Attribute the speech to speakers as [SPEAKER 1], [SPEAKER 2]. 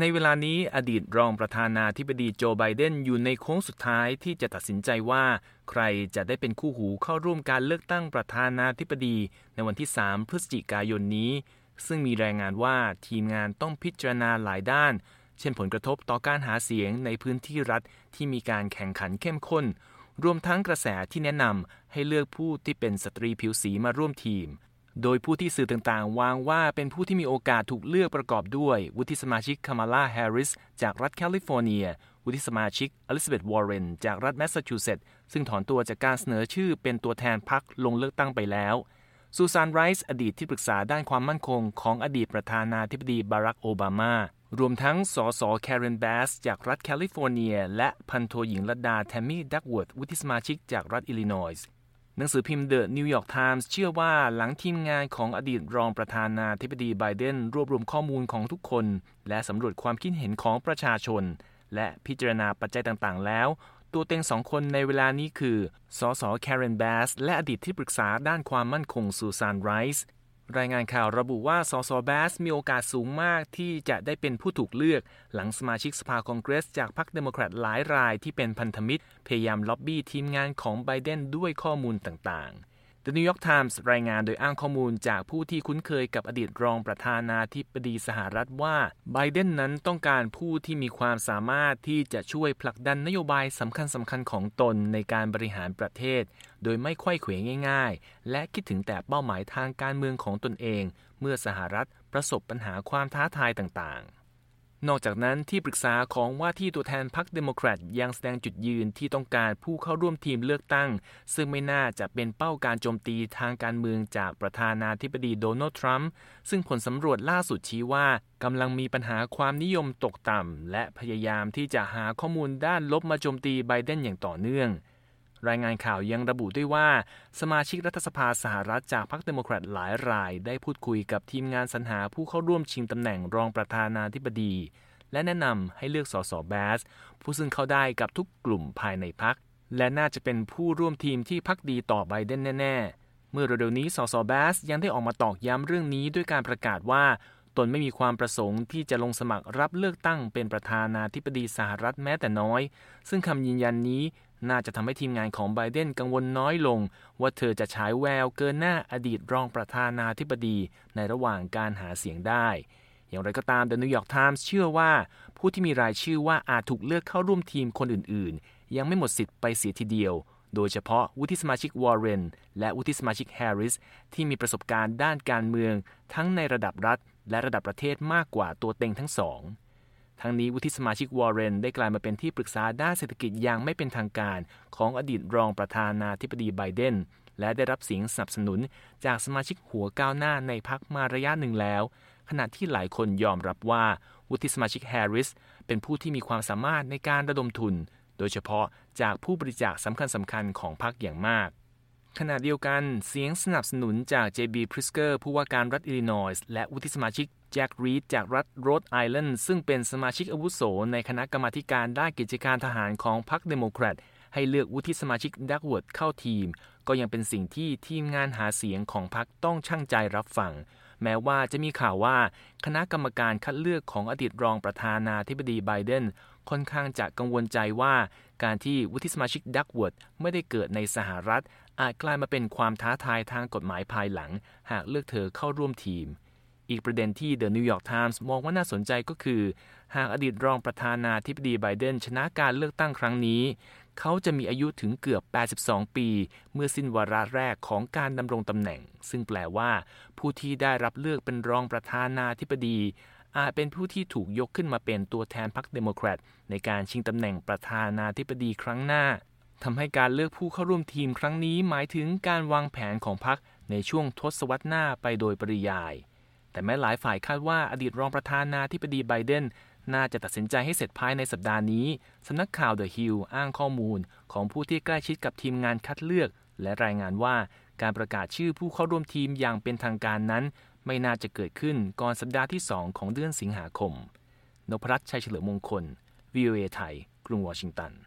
[SPEAKER 1] ในเวลานี้อดีตรองประธานาธิบดีโจไบเดนอยู่ในโค้งสุดท้ายที่จะตัดสินใจว่า ใครจะได้เป็นคู่หูเข้าร่วมการเลือกตั้งประธานาธิบดี ในวันที่ 3 พฤศจิกายนนี้ ซึ่งมีรายงานว่าทีมงานต้องพิจารณาหลายด้าน เช่นผลกระทบต่อการหาเสียงในพื้นที่รัฐที่มีการแข่งขันเข้มข้น รวมทั้งกระแสที่แนะนำให้เลือกผู้ที่เป็นสตรีผิวสีมาร่วมทีม โดยผู้ที่สื่อต่างๆ วางว่าเป็นผู้ที่มีโอกาสถูกเลือกประกอบด้วย วุฒิสมาชิกคามาลาแฮร์ริส จากรัฐแคลิฟอร์เนีย วุฒิสมาชิกอลิซาเบธวอร์เรนจากรัฐแมสซาชูเซตส์ซึ่งถอนตัวจากการเสนอชื่อเป็นตัวแทนพรรคลงเลือกตั้งไปแล้วซูซานไรส์อดีตที่ปรึกษาด้านความมั่นคงของอดีตประธานาธิบดีบารักโอบามารวมทั้งสสแคเรนแบสจากรัฐแคลิฟอร์เนีย และพันโทหญิงลัดดาแทมมี่ดักเวิร์ดวุฒิสมาชิกจากรัฐอิลลินอยส์ หนังสือพิมพ์ The New York Times เชื่อว่าหลังทีมงานของอดีตรองประธานาธิบดีไบเดนรวบรวมข้อมูลของทุกคน และสำรวจความคิดเห็นของประชาชน และพิจารณาปัจจัยต่างๆ แล้ว ตัวเต็งสองคนในเวลานี้คือ สสแคเรนแบสและอดีตที่ปรึกษาด้านความมั่นคงซูซานไรส์ รายงานข่าวระบุว่าสสแบสมีโอกาสสูงมากที่จะได้เป็นผู้ถูกเลือก หลังสมาชิกสภาคองเกรส จากพรรคเดโมแครตหลายรายที่เป็นพันธมิตร พยายามล็อบบี้ทีมงานของไบเดนด้วยข้อมูลต่างๆ The New York Times รายงานโดยอ้างข้อมูลจากผู้ที่คุ้นเคยกับอดีตรองประธานาธิบดีสหรัฐว่าไบเดนนั้นต้องการผู้ที่มีความสามารถที่จะช่วยผลักดันนโยบายสำคัญสำคัญของตนในการบริหารประเทศ โดยไม่ค่อยเขวง่าย ๆ และคิดถึงแต่เป้าหมายทางการเมืองของตนเอง เมื่อสหรัฐประสบปัญหาความท้าทายต่างๆ นอกจากนั้นที่ปรึกษาของว่าที่ตัวแทนพรรคเดโมแครตยังแสดงจุดยืนที่ต้องการผู้เข้าร่วมทีมเลือกตั้ง ซึ่งไม่น่าจะเป็นเป้าการโจมตีทางการเมืองจากประธานาธิบดีโดนัลด์ทรัมป์ซึ่งผลสำรวจล่าสุดชี้ว่ากำลังมีปัญหาความนิยมตกต่ำ และพยายามที่จะหาข้อมูลด้านลบมาโจมตีไบเดนอย่างต่อเนื่อง รายงานข่าวยังระบุด้วยว่า สมาชิกรัฐสภาสหรัฐจากพรรคเดโมแครตหลายราย ได้พูดคุยกับทีมงานสรรหาผู้เข้าร่วมชิงตำแหน่งรองประธานาธิบดี และแนะนำให้เลือกสสแบส ผู้ซึ่งเข้าได้กับทุกกลุ่มภายในพักและน่าจะเป็นผู้ร่วมทีมที่พักดีต่อไบเดนแน่ ๆ เมื่อเร็วๆนี้สสแบสยังได้ออกมาตอกย้ำเรื่องนี้ด้วยการประกาศว่าตนไม่มีความประสงค์ที่จะลงสมัครรับเลือกตั้งเป็นประธานาธิบดีสหรัฐแม้แต่น้อย ซึ่งคำยืนยันนี้น่าจะทำให้ทีมงานของไบเดนกังวลน้อยลง ว่าเธอจะฉายแววเกินหน้าอดีตรองประธานาธิบดีในระหว่างการหาเสียงได้ อย่างไรก็ตาม The New York Times เชื่อว่า ผู้ที่มีรายชื่อว่าอาจถูกเลือกเข้าร่วมทีมคนอื่นๆ ยังไม่หมดสิทธิ์ไปเสียทีเดียว โดยเฉพาะวุฒิสมาชิกวอร์เรนและวุฒิสมาชิกแฮร์ริสที่มีประสบการณ์ด้านการเมือง ทั้งในระดับรัฐ และระดับประเทศมากกว่าตัวเต็งทั้งสอง ทั้งนี้วุฒิสมาชิกวอร์เรนได้กลายมาเป็นที่ปรึกษาด้านเศรษฐกิจอย่างไม่เป็นทางการ ของอดีตรองประธานาธิบดีไบเดนและได้รับเสียงสนับสนุนจากสมาชิกหัวก้าวหน้าในพรรคมาระยะหนึ่งแล้ว ขณะที่หลายคนยอมรับว่าวุฒิสมาชิกแฮร์ริสเป็นผู้ที่มีความสามารถในการระดมทุน โดยเฉพาะจากผู้บริจาคสำคัญสำคัญของพรรคอย่างมาก ขณะเดียวกันเสียงสนับสนุนจาก JB Pritzker ผู้ว่าการรัฐอิลลินอยส์และวุฒิสมาชิกแจ็ครีดจากรัฐโรดไอแลนด์ซึ่งเป็นสมาชิกอาวุโสในคณะกรรมาธิการด้านกิจการทหารของพรรคเดโมแครตให้เลือกวุฒิสมาชิกดักเวิร์ดเข้าทีม ก็ยังเป็นสิ่งที่ทีมงานหาเสียงของพรรคต้องชั่งใจรับฟัง แม้ว่าจะมีข่าวว่าคณะกรรมการคัดเลือกของอดีตรองประธานาธิบดีไบเดนค่อนข้างจะกังวลใจว่า การที่วุฒิสมาชิกดักเวิร์ดไม่ได้เกิดในสหรัฐ อาจกลายมาเป็นความท้าทายทางกฎหมายภายหลัง หากเลือกเธอเข้าร่วมทีม อีกประเด็นที่ The New York Times มองว่าน่าสนใจก็คือ หากอดีตรองประธานาธิบดีไบเดนชนะการเลือกตั้งครั้งนี้ เขาจะมีอายุถึงเกือบ 82 ปี เมื่อสิ้นวาระแรกของการดำรงตำแหน่ง ซึ่งแปลว่า ผู้ที่ได้รับเลือกเป็นรองประธานาธิบดีอาจเป็นผู้ที่ถูกยกขึ้นมาเป็นตัวแทนพรรคเดโมแครตในการชิงตำแหน่งประธานาธิบดีครั้งหน้า ทำให้การเลือกผู้เข้าร่วมทีมครั้งนี้หมายถึงการวางแผนของพรรคในช่วงทศวรรษหน้าไปโดยปริยาย แต่แม้หลายฝ่ายคาดว่าอดีตรองประธานาธิบดีไบเดนน่าจะตัดสินใจให้เสร็จภายในสัปดาห์นี้สำนักข่าว The Hill อ้างข้อมูลของผู้ที่ใกล้ชิดกับทีมงานคัดเลือก และรายงานว่าการประกาศชื่อผู้เข้าร่วมทีมอย่างเป็นทางการนั้น ไม่น่าจะเกิดขึ้นก่อนสัปดาห์ที่ 2 ของเดือนสิงหาคม นพรัตน์ชัยเฉลิมมงคล VOA ไทย กรุงวอชิงตัน